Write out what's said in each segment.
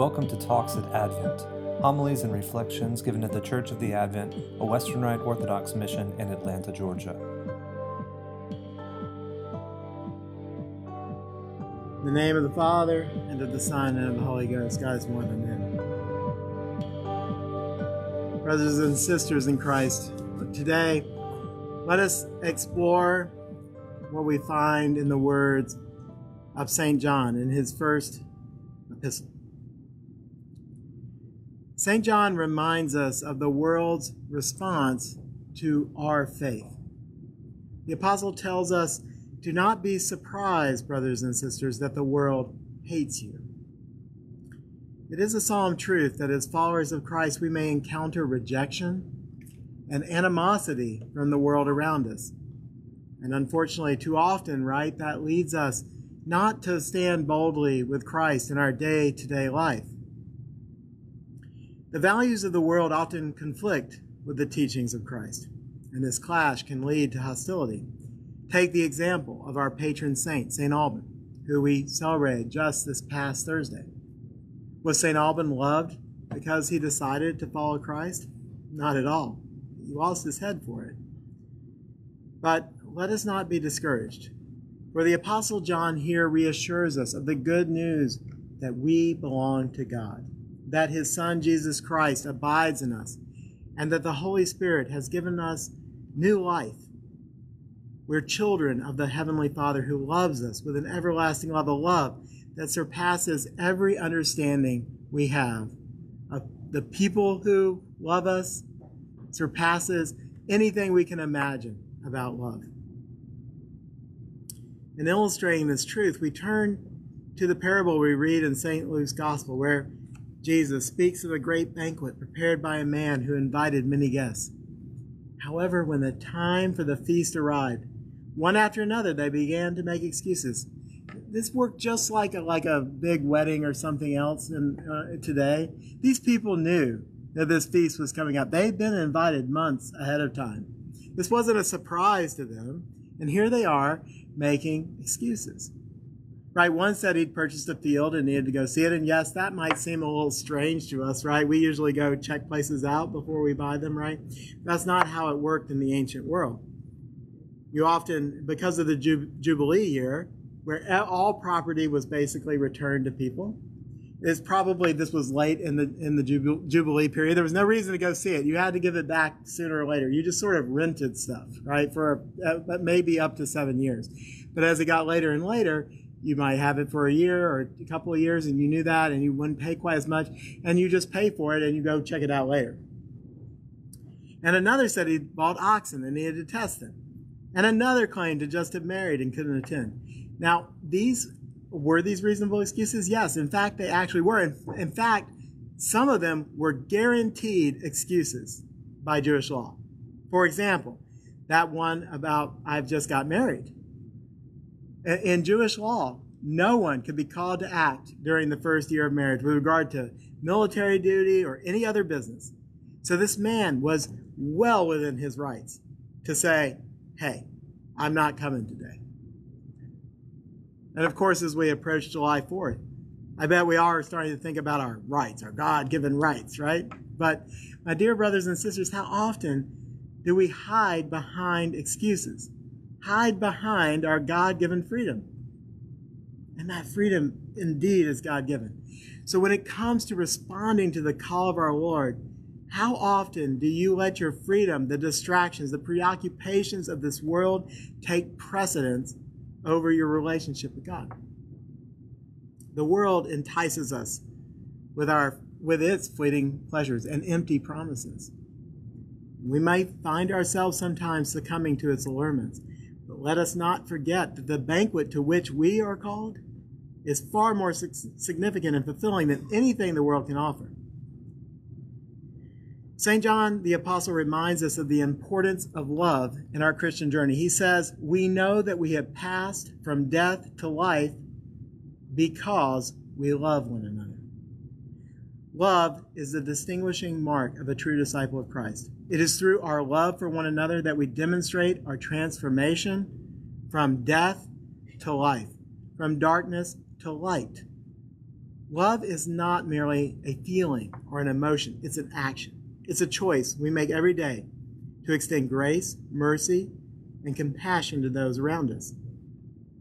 Welcome to Talks at Advent, homilies and reflections given at the Church of the Advent, a Western Rite Orthodox mission in Atlanta, Georgia. In the name of the Father, and of the Son, and of the Holy Ghost, God is one, amen. Brothers and sisters in Christ, today let us explore what we find in the words of St. John in his first epistle. St. John reminds us of the world's response to our faith. The apostle tells us, Do not be surprised, brothers and sisters, that the world hates you. It is a solemn truth that as followers of Christ we may encounter rejection and animosity from the world around us. And unfortunately, too often, right, that leads us not to stand boldly with Christ in our day to day life. The values of the world often conflict with the teachings of Christ, and this clash can lead to hostility. Take the example of our patron saint, St. Alban, who we celebrated just this past Thursday. Was St. Alban loved because he decided to follow Christ? Not at all. He lost his head for it. But let us not be discouraged, for the Apostle John here reassures us of the good news that we belong to God that his Son Jesus Christ abides in us, and that the Holy Spirit has given us new life. We're children of the Heavenly Father who loves us with an everlasting love, a love that surpasses every understanding we have. Of the people who love us surpasses anything we can imagine about love. In illustrating this truth, we turn to the parable we read in St. Luke's Gospel, where Jesus speaks of a great banquet prepared by a man who invited many guests. However, when the time for the feast arrived, one after another they began to make excuses. This worked just like a, like a big wedding or something else in, uh, today. These people knew that this feast was coming up. They'd been invited months ahead of time. This wasn't a surprise to them, and here they are making excuses right? One said he'd purchased a field and needed to go see it. And yes, that might seem a little strange to us, right? We usually go check places out before we buy them, right? That's not how it worked in the ancient world. You often, because of the Jubilee year, where all property was basically returned to people, is probably this was late in the in the Jubilee period. There was no reason to go see it. You had to give it back sooner or later. You just sort of rented stuff, right, for uh, maybe up to seven years. But as it got later and later, you might have it for a year or a couple of years and you knew that and you wouldn't pay quite as much and you just pay for it and you go check it out later. And another said he bought oxen and needed to test them. And another claimed to just have married and couldn't attend. Now, these were these reasonable excuses? Yes. In fact, they actually were. In, in fact, some of them were guaranteed excuses by Jewish law. For example, that one about I've just got married. In Jewish law, no one could be called to act during the first year of marriage with regard to military duty or any other business. So this man was well within his rights to say, hey, I'm not coming today. And of course, as we approach July 4th, I bet we are starting to think about our rights, our God given rights, right? But, my dear brothers and sisters, how often do we hide behind excuses? Hide behind our God given freedom. And that freedom indeed is God given. So when it comes to responding to the call of our Lord, how often do you let your freedom, the distractions, the preoccupations of this world take precedence over your relationship with God? The world entices us with our with its fleeting pleasures and empty promises. We might find ourselves sometimes succumbing to its allurements let us not forget that the banquet to which we are called is far more significant and fulfilling than anything the world can offer. St. John the Apostle reminds us of the importance of love in our Christian journey. He says, We know that we have passed from death to life because we love one another. Love is the distinguishing mark of a true disciple of Christ. It is through our love for one another that we demonstrate our transformation from death to life, from darkness to light. Love is not merely a feeling or an emotion, it's an action. It's a choice we make every day to extend grace, mercy, and compassion to those around us.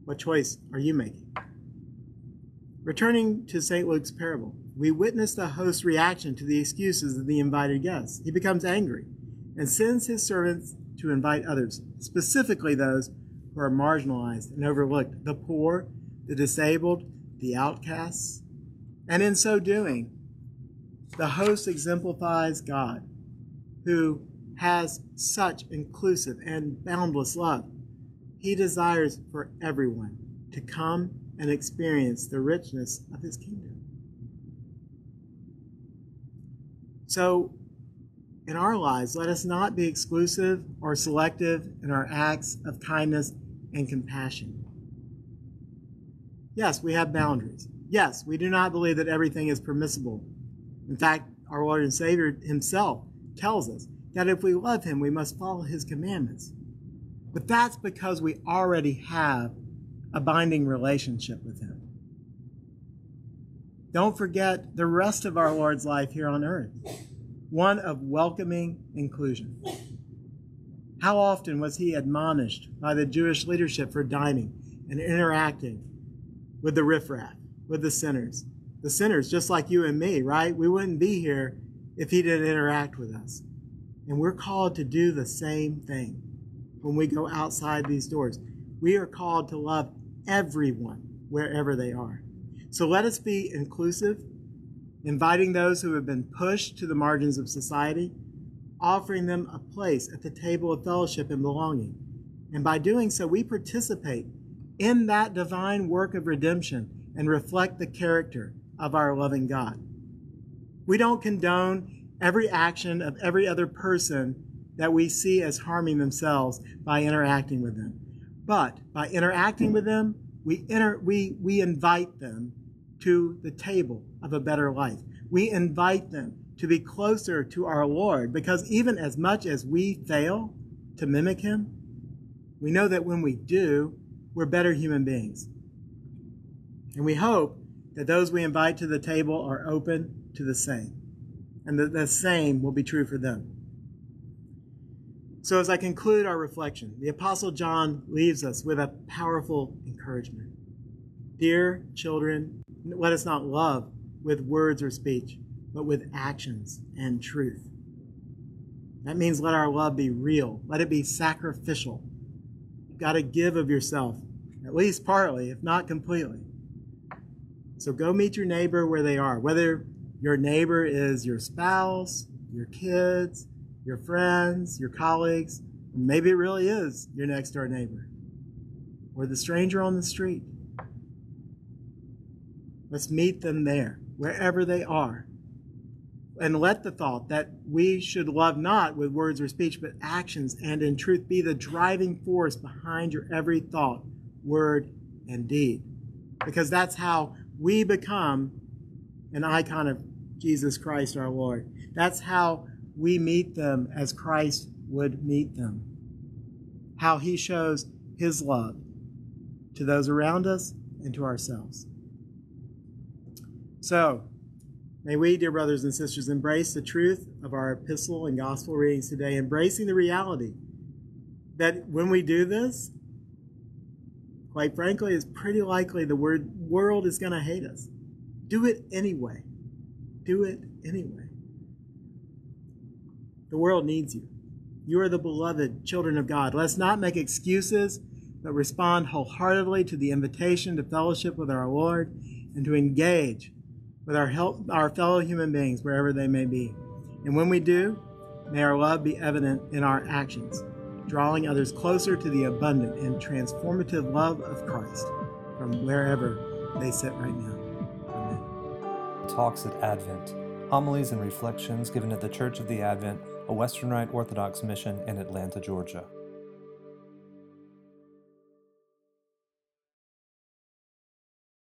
What choice are you making? Returning to St. Luke's parable, we witness the host's reaction to the excuses of the invited guests. He becomes angry and sends his servants to invite others, specifically those who are marginalized and overlooked the poor, the disabled, the outcasts. And in so doing, the host exemplifies God, who has such inclusive and boundless love. He desires for everyone to come and experience the richness of his kingdom. So, in our lives, let us not be exclusive or selective in our acts of kindness and compassion. Yes, we have boundaries. Yes, we do not believe that everything is permissible. In fact, our Lord and Savior Himself tells us that if we love Him, we must follow His commandments. But that's because we already have a binding relationship with Him. Don't forget the rest of our Lord's life here on earth one of welcoming inclusion. How often was he admonished by the Jewish leadership for dining and interacting with the riffraff, with the sinners? The sinners, just like you and me, right? We wouldn't be here if he didn't interact with us. And we're called to do the same thing when we go outside these doors. We are called to love everyone wherever they are. So let us be inclusive, inviting those who have been pushed to the margins of society, offering them a place at the table of fellowship and belonging. And by doing so, we participate in that divine work of redemption and reflect the character of our loving God. We don't condone every action of every other person that we see as harming themselves by interacting with them. But by interacting with them, we, inter- we, we invite them to the table of a better life. We invite them to be closer to our Lord because even as much as we fail to mimic Him, we know that when we do, we're better human beings. And we hope that those we invite to the table are open to the same, and that the same will be true for them. So, as I conclude our reflection, the Apostle John leaves us with a powerful encouragement. Dear children, let us not love with words or speech, but with actions and truth. That means let our love be real, let it be sacrificial. You've got to give of yourself, at least partly, if not completely. So go meet your neighbor where they are, whether your neighbor is your spouse, your kids, your friends, your colleagues, maybe it really is your next door neighbor or the stranger on the street. Let's meet them there, wherever they are. And let the thought that we should love not with words or speech, but actions and in truth be the driving force behind your every thought, word, and deed. Because that's how we become an icon of Jesus Christ our Lord. That's how we meet them as Christ would meet them. How he shows his love to those around us and to ourselves. So, may we, dear brothers and sisters, embrace the truth of our epistle and gospel readings today, embracing the reality that when we do this, quite frankly, it's pretty likely the word, world is going to hate us. Do it anyway. Do it anyway. The world needs you. You are the beloved children of God. Let's not make excuses, but respond wholeheartedly to the invitation to fellowship with our Lord and to engage with our help, our fellow human beings wherever they may be. And when we do, may our love be evident in our actions, drawing others closer to the abundant and transformative love of Christ from wherever they sit right now. Amen. Talks at Advent. Homilies and reflections given at the Church of the Advent, a Western Rite Orthodox mission in Atlanta, Georgia.